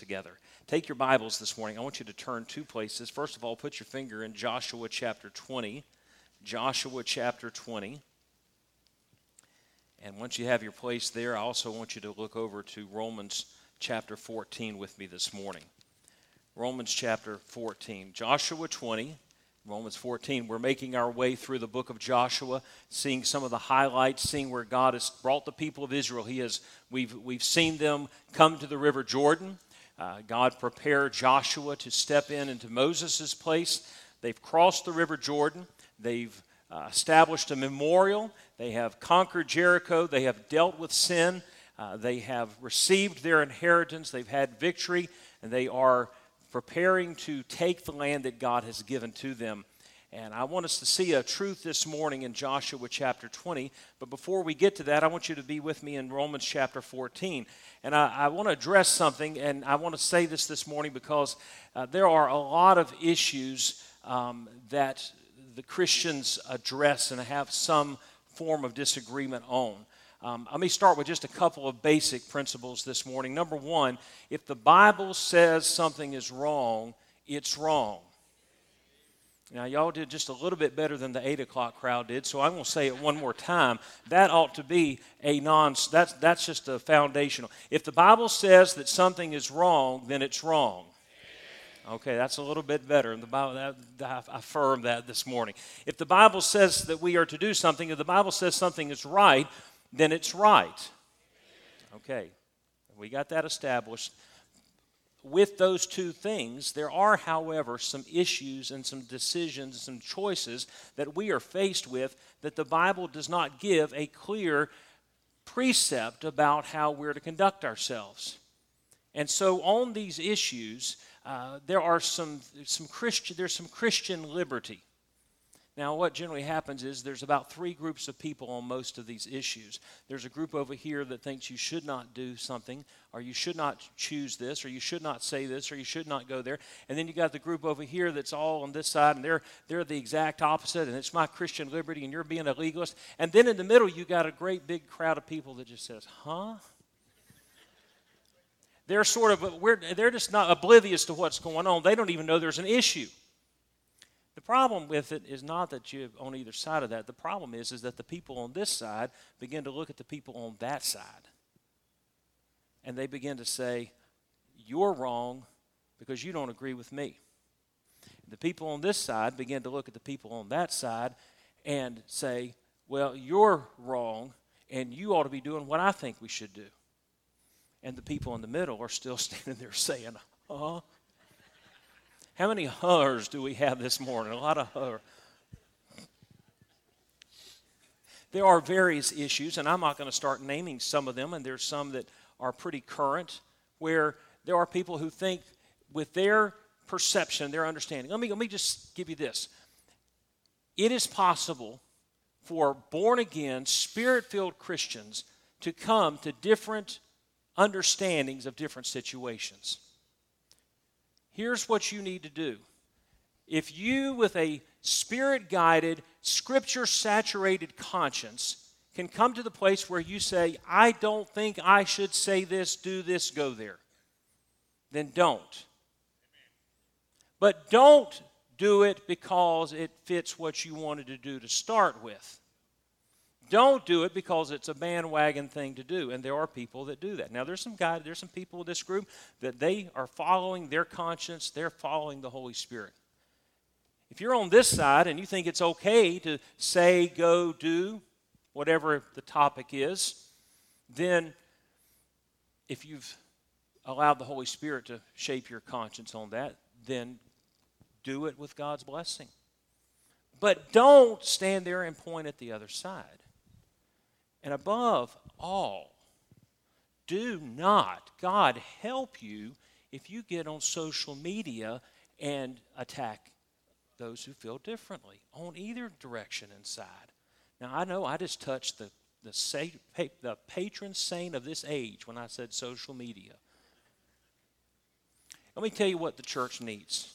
together. Take your Bibles this morning. I want you to turn two places. First of all, put your finger in Joshua chapter 20. Joshua chapter 20. And once you have your place there, I also want you to look over to Romans chapter 14 with me this morning. Romans chapter 14. Joshua 20, Romans 14. We're making our way through the book of Joshua, seeing some of the highlights, seeing where God has brought the people of Israel. He has, we've, we've seen them come to the river Jordan. Uh, God prepared Joshua to step in into Moses' place. They've crossed the river Jordan. They've uh, established a memorial. They have conquered Jericho. They have dealt with sin. Uh, they have received their inheritance. They've had victory, and they are preparing to take the land that God has given to them. And I want us to see a truth this morning in Joshua chapter 20. But before we get to that, I want you to be with me in Romans chapter 14. And I, I want to address something, and I want to say this this morning because uh, there are a lot of issues um, that the Christians address and have some form of disagreement on. Um, let me start with just a couple of basic principles this morning. Number one, if the Bible says something is wrong, it's wrong. Now, y'all did just a little bit better than the 8 o'clock crowd did, so I'm going to say it one more time. That ought to be a non, that's, that's just a foundational. If the Bible says that something is wrong, then it's wrong. Okay, that's a little bit better. The Bible, that, I affirm that this morning. If the Bible says that we are to do something, if the Bible says something is right, then it's right. Okay, we got that established. With those two things, there are, however, some issues and some decisions, some choices that we are faced with that the Bible does not give a clear precept about how we're to conduct ourselves. And so, on these issues, uh, there are some, some Christian, there's some Christian liberty. Now, what generally happens is there's about three groups of people on most of these issues. There's a group over here that thinks you should not do something, or you should not choose this, or you should not say this, or you should not go there. And then you got the group over here that's all on this side, and they're they're the exact opposite, and it's my Christian liberty, and you're being a legalist. And then in the middle, you got a great big crowd of people that just says, "Huh." They're sort of, we're, they're just not oblivious to what's going on. They don't even know there's an issue. The problem with it is not that you're on either side of that. The problem is, is that the people on this side begin to look at the people on that side. And they begin to say, You're wrong because you don't agree with me. The people on this side begin to look at the people on that side and say, Well, you're wrong, and you ought to be doing what I think we should do and the people in the middle are still standing there saying, huh? How many huhs do we have this morning? A lot of huh. There are various issues, and I'm not going to start naming some of them, and there's some that are pretty current, where there are people who think with their perception, their understanding. Let me, let me just give you this. It is possible for born again, spirit filled Christians to come to different understandings of different situations. Here's what you need to do. If you, with a spirit guided, scripture saturated conscience, can come to the place where you say, I don't think I should say this, do this, go there, then don't. But don't do it because it fits what you wanted to do to start with. Don't do it because it's a bandwagon thing to do, and there are people that do that. Now, there's some guys, there's some people in this group that they are following their conscience, they're following the Holy Spirit. If you're on this side and you think it's okay to say, go, do, whatever the topic is, then if you've allowed the Holy Spirit to shape your conscience on that, then do it with God's blessing. But don't stand there and point at the other side. And above all, do not, God help you if you get on social media and attack those who feel differently on either direction inside. Now, I know I just touched the, the, the patron saint of this age when I said social media. Let me tell you what the church needs.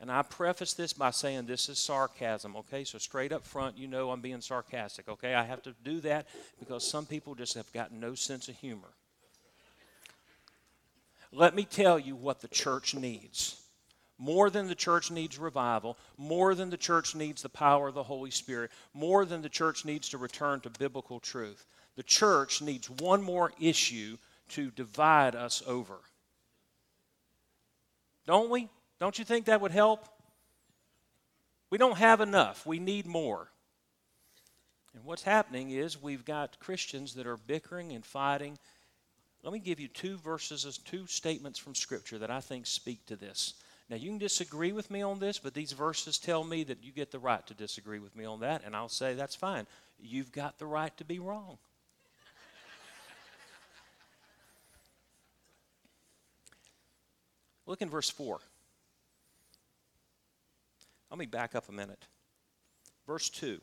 And I preface this by saying this is sarcasm, okay? So, straight up front, you know I'm being sarcastic, okay? I have to do that because some people just have got no sense of humor. let me tell you what the church needs. More than the church needs revival, more than the church needs the power of the Holy Spirit, more than the church needs to return to biblical truth. The church needs one more issue to divide us over. Don't we? Don't you think that would help? We don't have enough. We need more. And what's happening is we've got Christians that are bickering and fighting. Let me give you two verses, two statements from Scripture that I think speak to this. Now, you can disagree with me on this, but these verses tell me that you get the right to disagree with me on that, and I'll say that's fine. You've got the right to be wrong. Look in verse 4. Let me back up a minute. Verse 2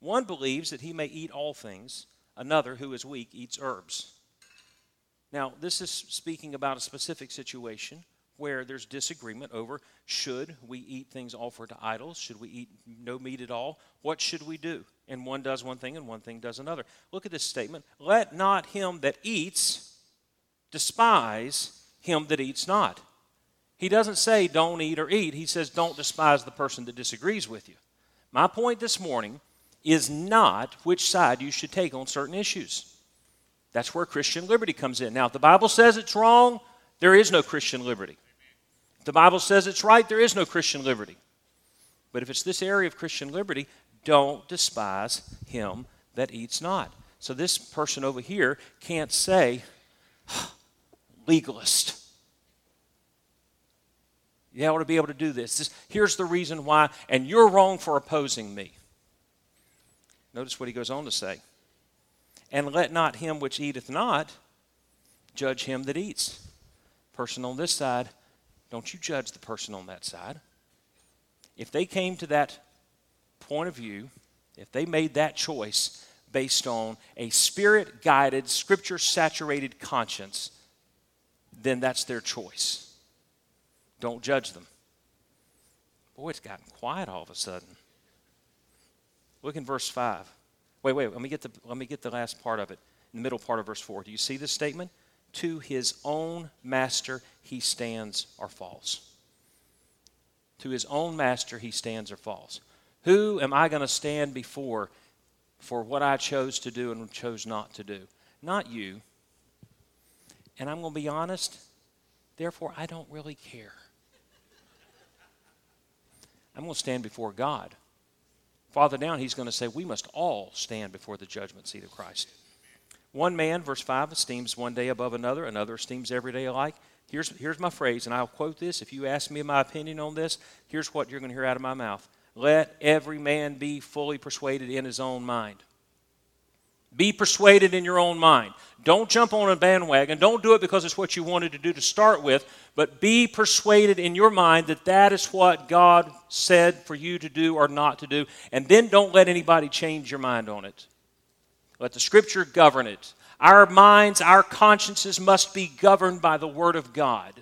One believes that he may eat all things, another, who is weak, eats herbs. Now, this is speaking about a specific situation where there's disagreement over should we eat things offered to idols? Should we eat no meat at all? What should we do? And one does one thing and one thing does another. Look at this statement Let not him that eats despise him that eats not. He doesn't say don't eat or eat. He says don't despise the person that disagrees with you. My point this morning is not which side you should take on certain issues. That's where Christian liberty comes in. Now, if the Bible says it's wrong, there is no Christian liberty. If the Bible says it's right, there is no Christian liberty. But if it's this area of Christian liberty, don't despise him that eats not. So this person over here can't say, legalist. You ought to be able to do this. this. Here's the reason why, and you're wrong for opposing me. Notice what he goes on to say. And let not him which eateth not judge him that eats. Person on this side, don't you judge the person on that side. If they came to that point of view, if they made that choice based on a spirit guided, scripture saturated conscience, then that's their choice. Don't judge them. Boy, it's gotten quiet all of a sudden. Look in verse 5. Wait, wait, let me get the, let me get the last part of it, in the middle part of verse 4. Do you see this statement? To his own master he stands or falls. To his own master he stands or falls. Who am I going to stand before for what I chose to do and chose not to do? Not you. And I'm going to be honest, therefore, I don't really care. I'm going to stand before God. Father, down, he's going to say, We must all stand before the judgment seat of Christ. One man, verse 5, esteems one day above another, another esteems every day alike. Here's, here's my phrase, and I'll quote this. If you ask me my opinion on this, here's what you're going to hear out of my mouth Let every man be fully persuaded in his own mind. Be persuaded in your own mind. Don't jump on a bandwagon. Don't do it because it's what you wanted to do to start with, but be persuaded in your mind that that is what God said for you to do or not to do. And then don't let anybody change your mind on it. Let the Scripture govern it. Our minds, our consciences must be governed by the Word of God,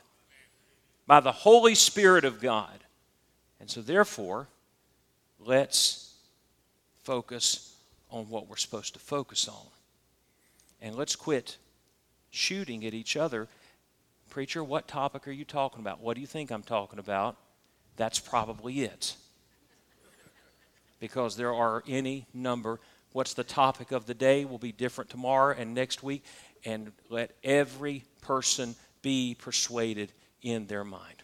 by the Holy Spirit of God. And so, therefore, let's focus on what we're supposed to focus on. And let's quit shooting at each other. Preacher, what topic are you talking about? What do you think I'm talking about? That's probably it. Because there are any number. What's the topic of the day will be different tomorrow and next week. And let every person be persuaded in their mind.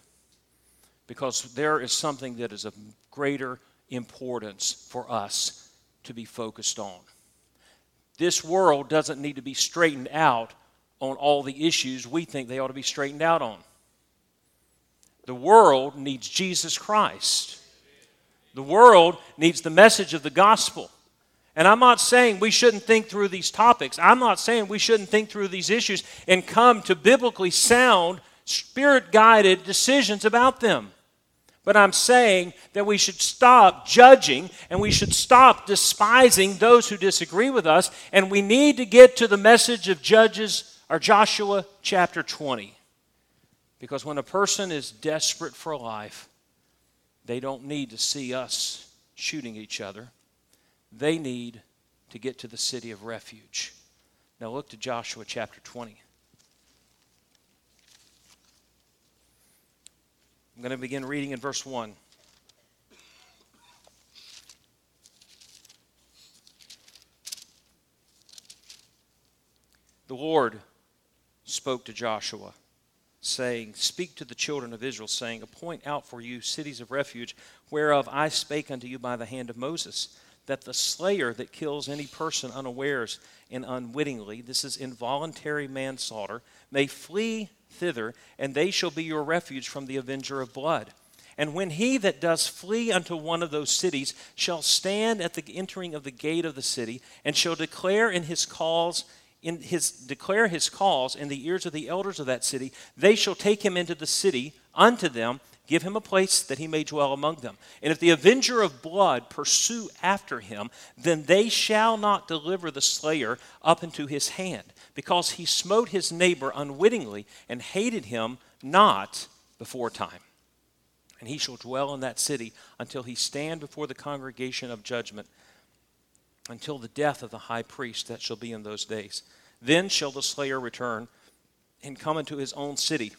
Because there is something that is of greater importance for us to be focused on. This world doesn't need to be straightened out on all the issues we think they ought to be straightened out on. The world needs Jesus Christ. The world needs the message of the gospel. And I'm not saying we shouldn't think through these topics. I'm not saying we shouldn't think through these issues and come to biblically sound, spirit guided decisions about them. But I'm saying that we should stop judging and we should stop despising those who disagree with us. And we need to get to the message of Judges or Joshua chapter 20. Because when a person is desperate for life, they don't need to see us shooting each other. They need to get to the city of refuge. Now look to Joshua chapter 20. I'm going to begin reading in verse 1. The Lord spoke to Joshua, saying, Speak to the children of Israel, saying, Appoint out for you cities of refuge, whereof I spake unto you by the hand of Moses, that the slayer that kills any person unawares and unwittingly, this is involuntary manslaughter, may flee thither, and they shall be your refuge from the avenger of blood. And when he that does flee unto one of those cities shall stand at the entering of the gate of the city, and shall declare in his cause in his declare his cause in the ears of the elders of that city, they shall take him into the city unto them, give him a place that he may dwell among them. And if the avenger of blood pursue after him, then they shall not deliver the slayer up into his hand, because he smote his neighbor unwittingly and hated him not before time. And he shall dwell in that city until he stand before the congregation of judgment until the death of the high priest that shall be in those days. Then shall the slayer return and come into his own city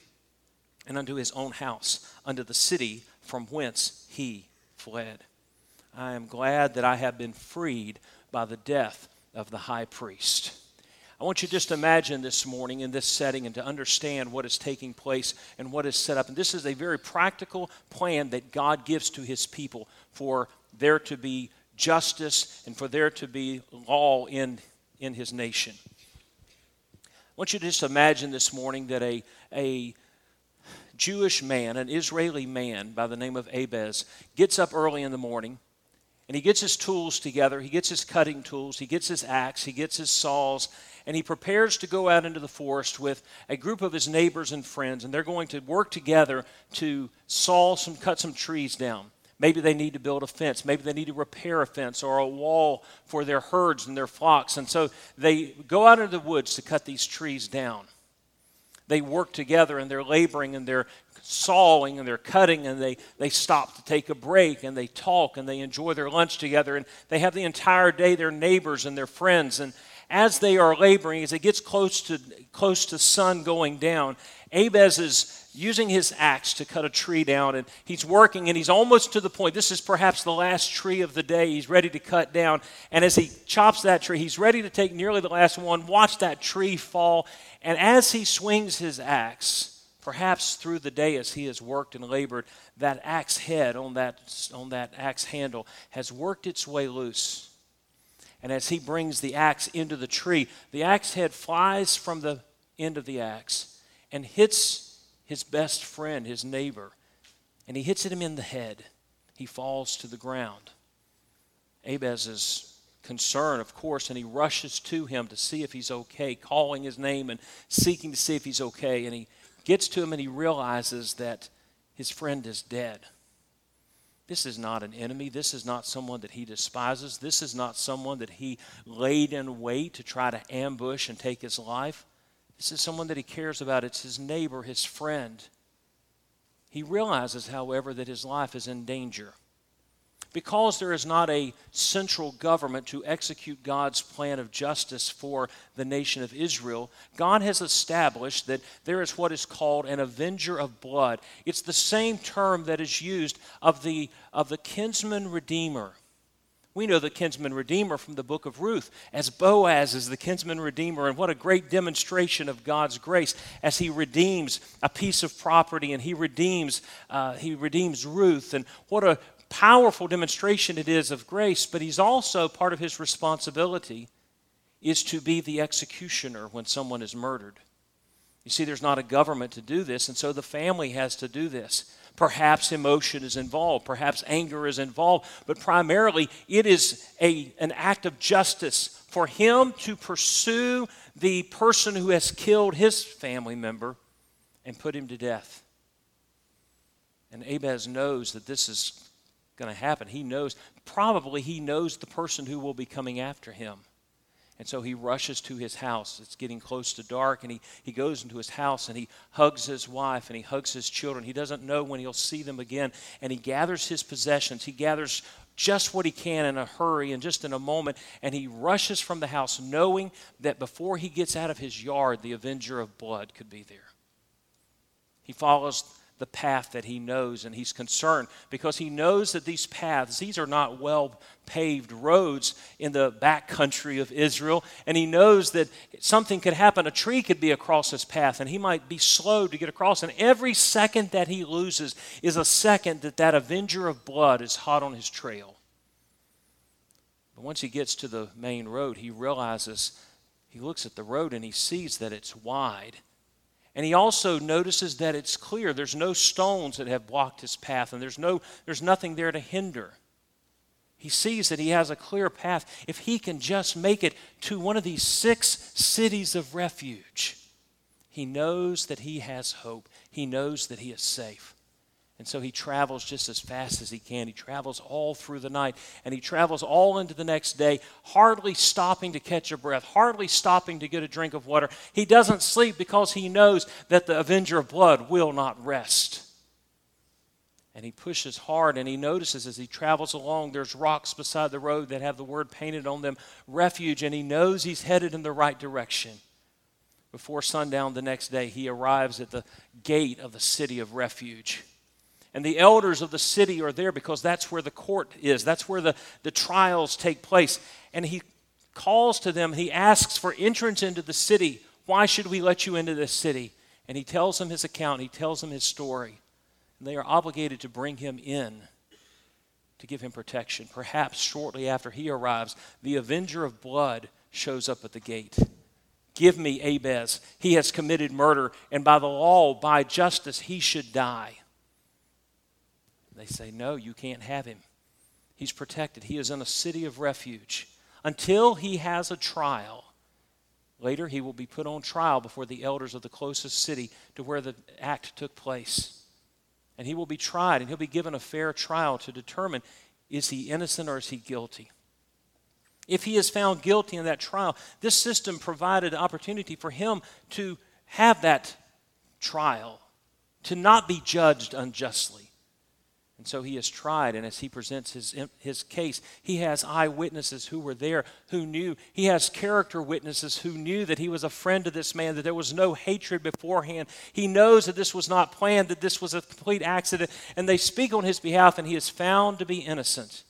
and unto his own house, unto the city from whence he fled. I am glad that I have been freed by the death of the high priest. I want you to just imagine this morning in this setting and to understand what is taking place and what is set up. And this is a very practical plan that God gives to his people for there to be justice and for there to be law in, in his nation. I want you to just imagine this morning that a, a Jewish man, an Israeli man by the name of Abez, gets up early in the morning and he gets his tools together. He gets his cutting tools, he gets his axe, he gets his saws, and he prepares to go out into the forest with a group of his neighbors and friends. And they're going to work together to saw some, cut some trees down. Maybe they need to build a fence. Maybe they need to repair a fence or a wall for their herds and their flocks. And so they go out into the woods to cut these trees down. They work together and they're laboring and they're sawing and they're cutting and they, they stop to take a break and they talk and they enjoy their lunch together and they have the entire day their neighbors and their friends and as they are laboring as it gets close to close to sun going down Abez is using his axe to cut a tree down, and he's working, and he's almost to the point. This is perhaps the last tree of the day he's ready to cut down. And as he chops that tree, he's ready to take nearly the last one, watch that tree fall. And as he swings his axe, perhaps through the day as he has worked and labored, that axe head on that, on that axe handle has worked its way loose. And as he brings the axe into the tree, the axe head flies from the end of the axe and hits his best friend, his neighbor, and he hits him in the head. He falls to the ground. Abez is concerned, of course, and he rushes to him to see if he's okay, calling his name and seeking to see if he's okay. And he gets to him and he realizes that his friend is dead. This is not an enemy. This is not someone that he despises. This is not someone that he laid in wait to try to ambush and take his life. This is someone that he cares about. It's his neighbor, his friend. He realizes, however, that his life is in danger. Because there is not a central government to execute God's plan of justice for the nation of Israel, God has established that there is what is called an avenger of blood. It's the same term that is used of the, of the kinsman redeemer. We know the kinsman redeemer from the book of Ruth as Boaz is the kinsman redeemer, and what a great demonstration of God's grace as he redeems a piece of property and he redeems uh, he redeems Ruth, and what a powerful demonstration it is of grace. But he's also part of his responsibility is to be the executioner when someone is murdered. You see, there's not a government to do this, and so the family has to do this. Perhaps emotion is involved, perhaps anger is involved, but primarily it is a, an act of justice for him to pursue the person who has killed his family member and put him to death. And Abez knows that this is going to happen. He knows, probably, he knows the person who will be coming after him. And so he rushes to his house. It's getting close to dark, and he, he goes into his house and he hugs his wife and he hugs his children. He doesn't know when he'll see them again. And he gathers his possessions. He gathers just what he can in a hurry and just in a moment. And he rushes from the house, knowing that before he gets out of his yard, the avenger of blood could be there. He follows the path that he knows and he's concerned because he knows that these paths these are not well paved roads in the back country of Israel. And he knows that something could happen. A tree could be across his path and he might be slow to get across. And every second that he loses is a second that that avenger of blood is hot on his trail. But once he gets to the main road he realizes he looks at the road and he sees that it's wide and he also notices that it's clear. There's no stones that have blocked his path, and there's, no, there's nothing there to hinder. He sees that he has a clear path. If he can just make it to one of these six cities of refuge, he knows that he has hope. He knows that he is safe. And so he travels just as fast as he can. He travels all through the night and he travels all into the next day, hardly stopping to catch a breath, hardly stopping to get a drink of water. He doesn't sleep because he knows that the avenger of blood will not rest. And he pushes hard and he notices as he travels along, there's rocks beside the road that have the word painted on them refuge, and he knows he's headed in the right direction. Before sundown the next day, he arrives at the gate of the city of refuge. And the elders of the city are there because that's where the court is, that's where the, the trials take place. And he calls to them, he asks for entrance into the city. Why should we let you into this city? And he tells them his account, he tells them his story. And they are obligated to bring him in to give him protection. Perhaps shortly after he arrives, the avenger of blood shows up at the gate. Give me Abez. He has committed murder, and by the law, by justice, he should die. They say, No, you can't have him. He's protected. He is in a city of refuge until he has a trial. Later, he will be put on trial before the elders of the closest city to where the act took place. And he will be tried, and he'll be given a fair trial to determine is he innocent or is he guilty. If he is found guilty in that trial, this system provided opportunity for him to have that trial, to not be judged unjustly. And so he is tried, and as he presents his, his case, he has eyewitnesses who were there who knew. He has character witnesses who knew that he was a friend to this man, that there was no hatred beforehand. He knows that this was not planned, that this was a complete accident, and they speak on his behalf, and he is found to be innocent.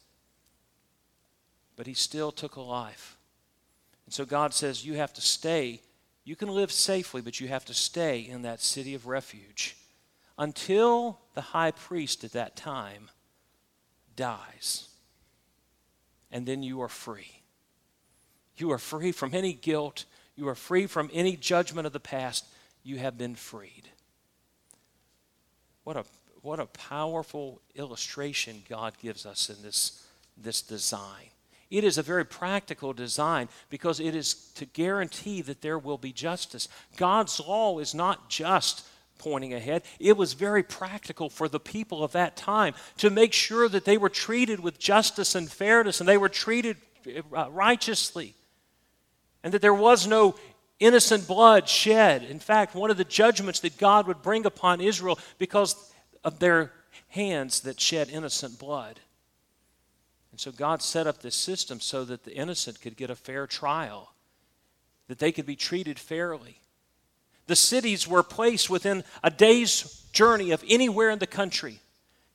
But he still took a life. And so God says, You have to stay. You can live safely, but you have to stay in that city of refuge until the high priest at that time dies. And then you are free. You are free from any guilt. You are free from any judgment of the past. You have been freed. What a, what a powerful illustration God gives us in this, this design. It is a very practical design because it is to guarantee that there will be justice. God's law is not just pointing ahead. It was very practical for the people of that time to make sure that they were treated with justice and fairness and they were treated uh, righteously and that there was no innocent blood shed. In fact, one of the judgments that God would bring upon Israel because of their hands that shed innocent blood. And so God set up this system so that the innocent could get a fair trial, that they could be treated fairly. The cities were placed within a day's journey of anywhere in the country.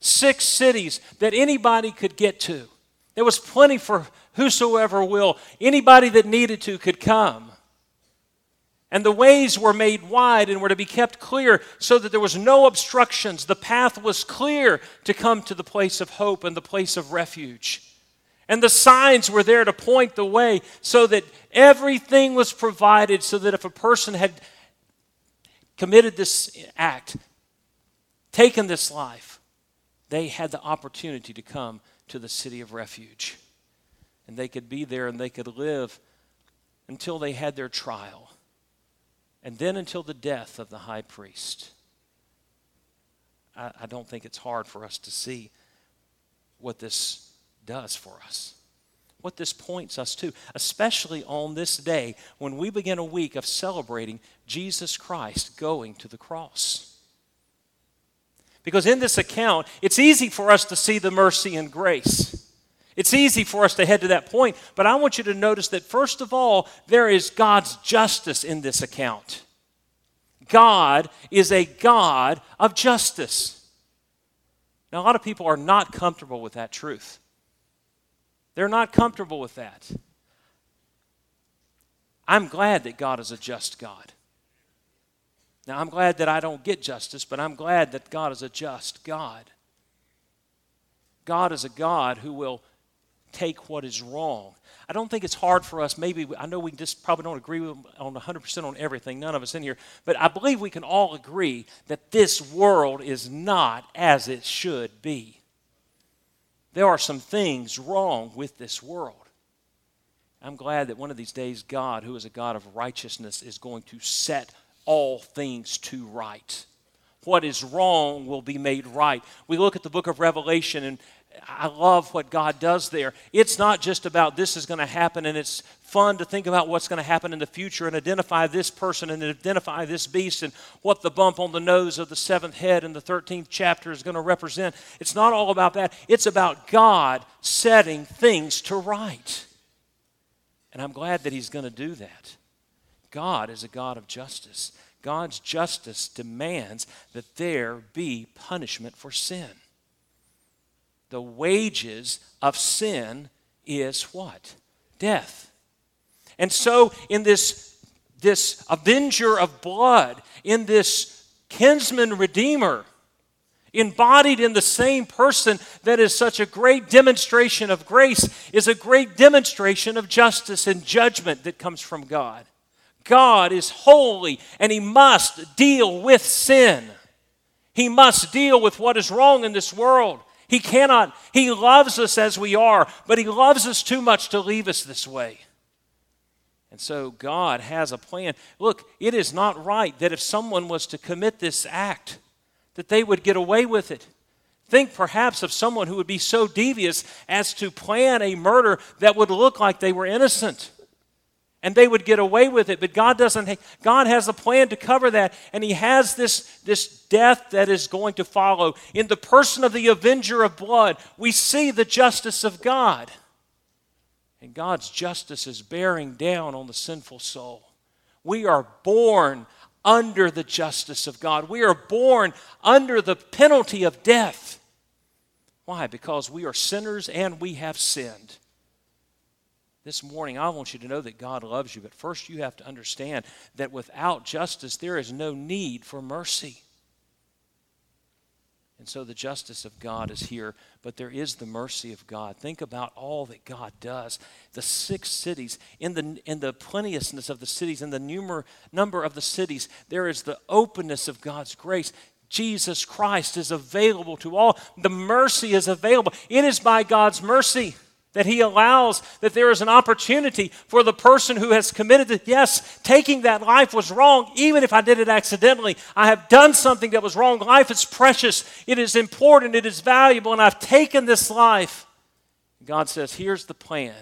Six cities that anybody could get to. There was plenty for whosoever will. Anybody that needed to could come. And the ways were made wide and were to be kept clear so that there was no obstructions. The path was clear to come to the place of hope and the place of refuge. And the signs were there to point the way so that everything was provided so that if a person had committed this act, taken this life, they had the opportunity to come to the city of refuge. And they could be there and they could live until they had their trial, and then until the death of the high priest. I, I don't think it's hard for us to see what this does for us what this points us to, especially on this day when we begin a week of celebrating Jesus Christ going to the cross. Because in this account, it's easy for us to see the mercy and grace. It's easy for us to head to that point, but I want you to notice that first of all, there is God's justice in this account. God is a God of justice. Now, a lot of people are not comfortable with that truth. They're not comfortable with that. I'm glad that God is a just God. Now, I'm glad that I don't get justice, but I'm glad that God is a just God. God is a God who will take what is wrong. I don't think it's hard for us. Maybe, I know we just probably don't agree on 100% on everything, none of us in here, but I believe we can all agree that this world is not as it should be. There are some things wrong with this world. I'm glad that one of these days, God, who is a God of righteousness, is going to set all things to right. What is wrong will be made right. We look at the book of Revelation, and I love what God does there. It's not just about this is going to happen, and it's fun to think about what's going to happen in the future and identify this person and identify this beast and what the bump on the nose of the seventh head in the 13th chapter is going to represent. It's not all about that, it's about God setting things to right. And I'm glad that He's going to do that. God is a God of justice. God's justice demands that there be punishment for sin the wages of sin is what? Death. And so, in this, this avenger of blood, in this kinsman redeemer, embodied in the same person that is such a great demonstration of grace, is a great demonstration of justice and judgment that comes from God. God is holy and he must deal with sin. He must deal with what is wrong in this world. He cannot, He loves us as we are, but He loves us too much to leave us this way. And so God has a plan. Look, it is not right that if someone was to commit this act, that they would get away with it. Think perhaps of someone who would be so devious as to plan a murder that would look like they were innocent. And they would get away with it. But god doesn't god has a plan to cover that. And he has this this death that is going to follow. In the person of the avenger of blood we see the justice of god and god's justice is bearing down on the sinful soul. We are born under the justice of god. We are born under the penalty of death. Why? Because we are sinners and we have sinned. This morning, I want you to know that God loves you, but first you have to understand that without justice, there is no need for mercy. And so the justice of God is here, but there is the mercy of God. Think about all that God does. The six cities, in the, in the plenteousness of the cities, in the numer, number of the cities, there is the openness of God's grace. Jesus Christ is available to all. The mercy is available. It is by God's mercy that he allows that there is an opportunity for the person who has committed it. Yes, taking that life was wrong, even if I did it accidentally. I have done something that was wrong. Life is precious, it is important, it is valuable, and I've taken this life. God says, Here's the plan.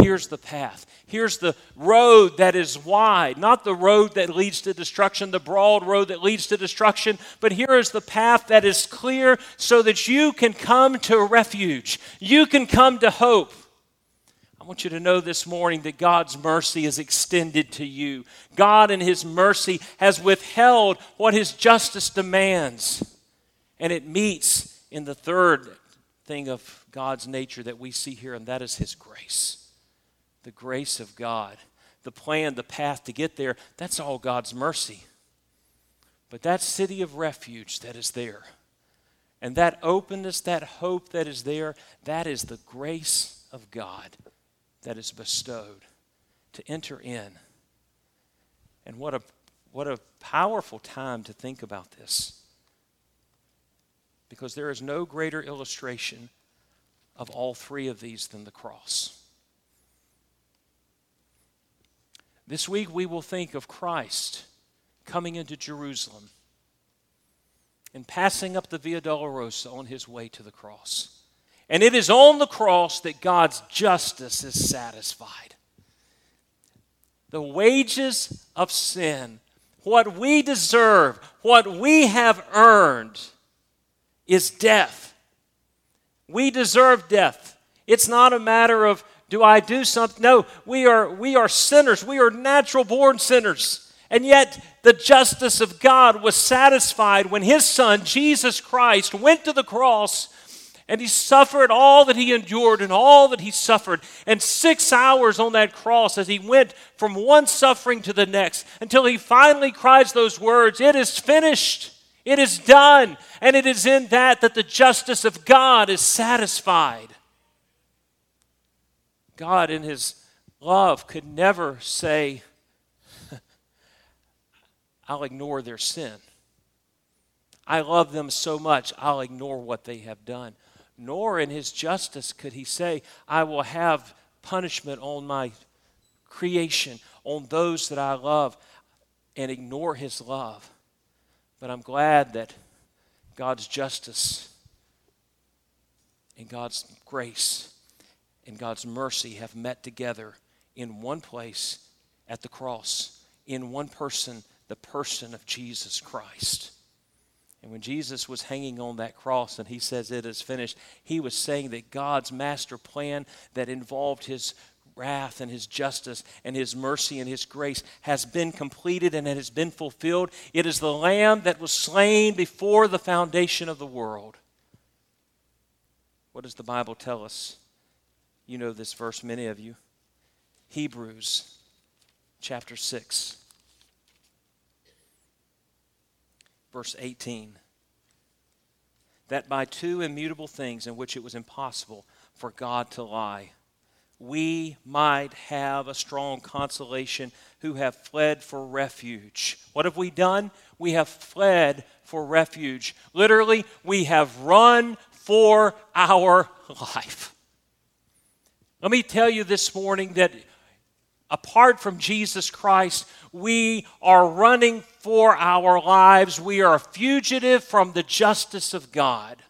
Here's the path. Here's the road that is wide, not the road that leads to destruction, the broad road that leads to destruction, but here is the path that is clear so that you can come to refuge. You can come to hope. I want you to know this morning that God's mercy is extended to you. God, in His mercy, has withheld what His justice demands, and it meets in the third thing of God's nature that we see here, and that is His grace the grace of God, the plan, the path to get there, that's all God's mercy. But that city of refuge that is there, and that openness, that hope that is there, that is the grace of God that is bestowed to enter in. And what a, what a powerful time to think about this. Because there is no greater illustration of all three of these than the cross. This week we will think of Christ coming into Jerusalem and passing up the Via Dolorosa on his way to the cross. And it is on the cross that God's justice is satisfied. The wages of sin, what we deserve, what we have earned, is death. We deserve death. It's not a matter of do I do something? No, we are, we are sinners. We are natural born sinners. And yet, the justice of God was satisfied when his son, Jesus Christ, went to the cross and he suffered all that he endured and all that he suffered. And six hours on that cross as he went from one suffering to the next until he finally cries those words It is finished. It is done. And it is in that that the justice of God is satisfied. God, in his love, could never say, I'll ignore their sin. I love them so much, I'll ignore what they have done. Nor in his justice could he say, I will have punishment on my creation, on those that I love, and ignore his love. But I'm glad that God's justice and God's grace and God's mercy have met together in one place at the cross, in one person the person of Jesus Christ. And when Jesus was hanging on that cross and he says, It is finished, he was saying that God's master plan that involved his wrath and his justice and his mercy and his grace has been completed and it has been fulfilled. It is the lamb that was slain before the foundation of the world. What does the Bible tell us? You know this verse, many of you. Hebrews chapter 6. verse 18 that by two immutable things in which it was impossible for God to lie, we might have a strong consolation who have fled for refuge. What have we done? We have fled for refuge. Literally, we have run for our life. Let me tell you this morning that apart from Jesus Christ, we are running for our lives. We are a fugitive from the justice of God.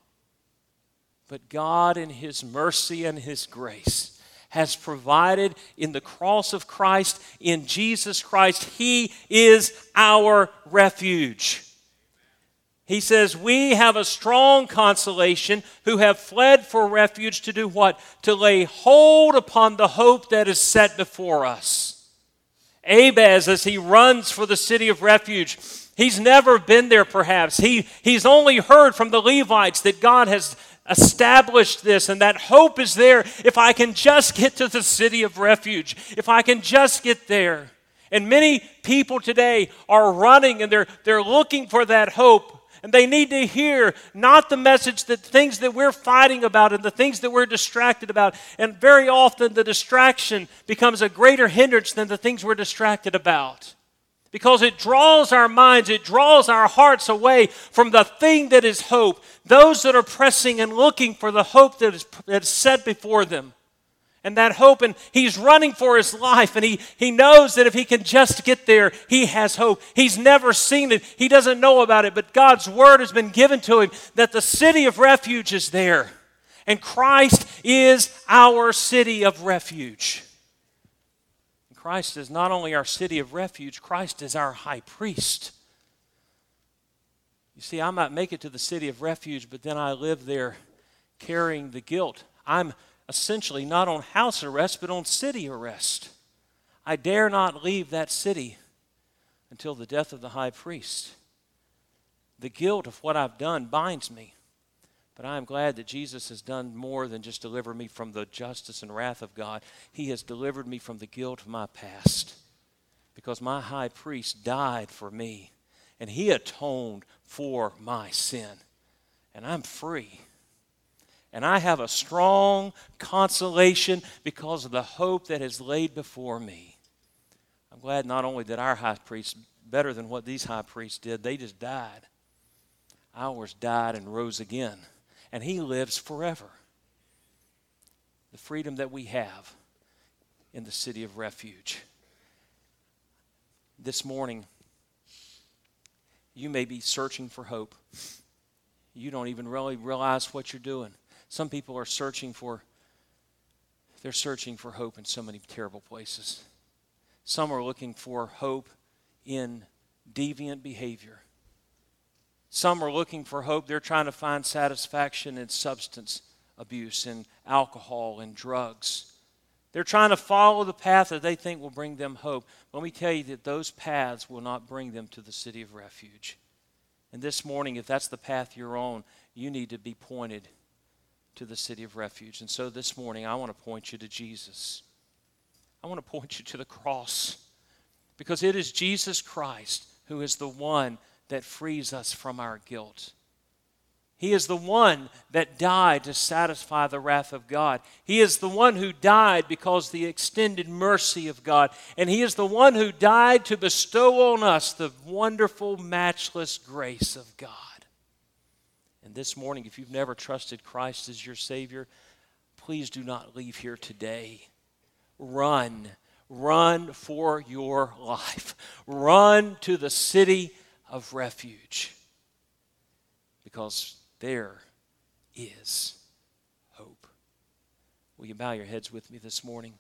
But God, in His mercy and His grace, has provided in the cross of Christ, in Jesus Christ, He is our refuge. He says, We have a strong consolation who have fled for refuge to do what? To lay hold upon the hope that is set before us. Abez, as he runs for the city of refuge, he's never been there perhaps. He, he's only heard from the Levites that God has established this and that hope is there if I can just get to the city of refuge, if I can just get there. And many people today are running and they're, they're looking for that hope. And they need to hear not the message that things that we're fighting about and the things that we're distracted about. And very often the distraction becomes a greater hindrance than the things we're distracted about. Because it draws our minds, it draws our hearts away from the thing that is hope. Those that are pressing and looking for the hope that is, that is set before them and that hope. And he's running for his life. And he, he knows that if he can just get there, he has hope. He's never seen it, he doesn't know about it. But God's word has been given to him that the city of refuge is there. And Christ is our city of refuge. Christ is not only our city of refuge, Christ is our high priest. You see, I might make it to the city of refuge, but then I live there carrying the guilt. I'm essentially not on house arrest, but on city arrest. I dare not leave that city until the death of the high priest. The guilt of what I've done binds me. But I am glad that Jesus has done more than just deliver me from the justice and wrath of God. He has delivered me from the guilt of my past. Because my high priest died for me, and he atoned for my sin. And I'm free. And I have a strong consolation because of the hope that is laid before me. I'm glad not only did our high priest better than what these high priests did, they just died. Ours died and rose again. And he lives forever. The freedom that we have in the city of refuge. This morning, you may be searching for hope. You don't even really realize what you're doing. Some people are searching for they're searching for hope in so many terrible places. Some are looking for hope in deviant behavior. Some are looking for hope. They're trying to find satisfaction in substance abuse, in alcohol, and drugs. They're trying to follow the path that they think will bring them hope. Let me tell you that those paths will not bring them to the city of refuge. And this morning, if that's the path you're on, you need to be pointed to the city of refuge. And so this morning, I want to point you to Jesus. I want to point you to the cross because it is Jesus Christ who is the one that frees us from our guilt. He is the one that died to satisfy the wrath of God. He is the one who died because the extended mercy of God. And He is the one who died to bestow on us the wonderful, matchless grace of God. And this morning, if you've never trusted Christ as your Savior, please do not leave here today. Run. Run for your life. Run to the city of refuge. Because there is hope. Will you bow your heads with me this morning?